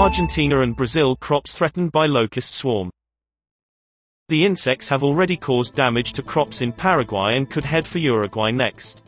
Argentina and Brazil crops threatened by locust swarm. The insects have already caused damage to crops in Paraguay and could head for Uruguay next.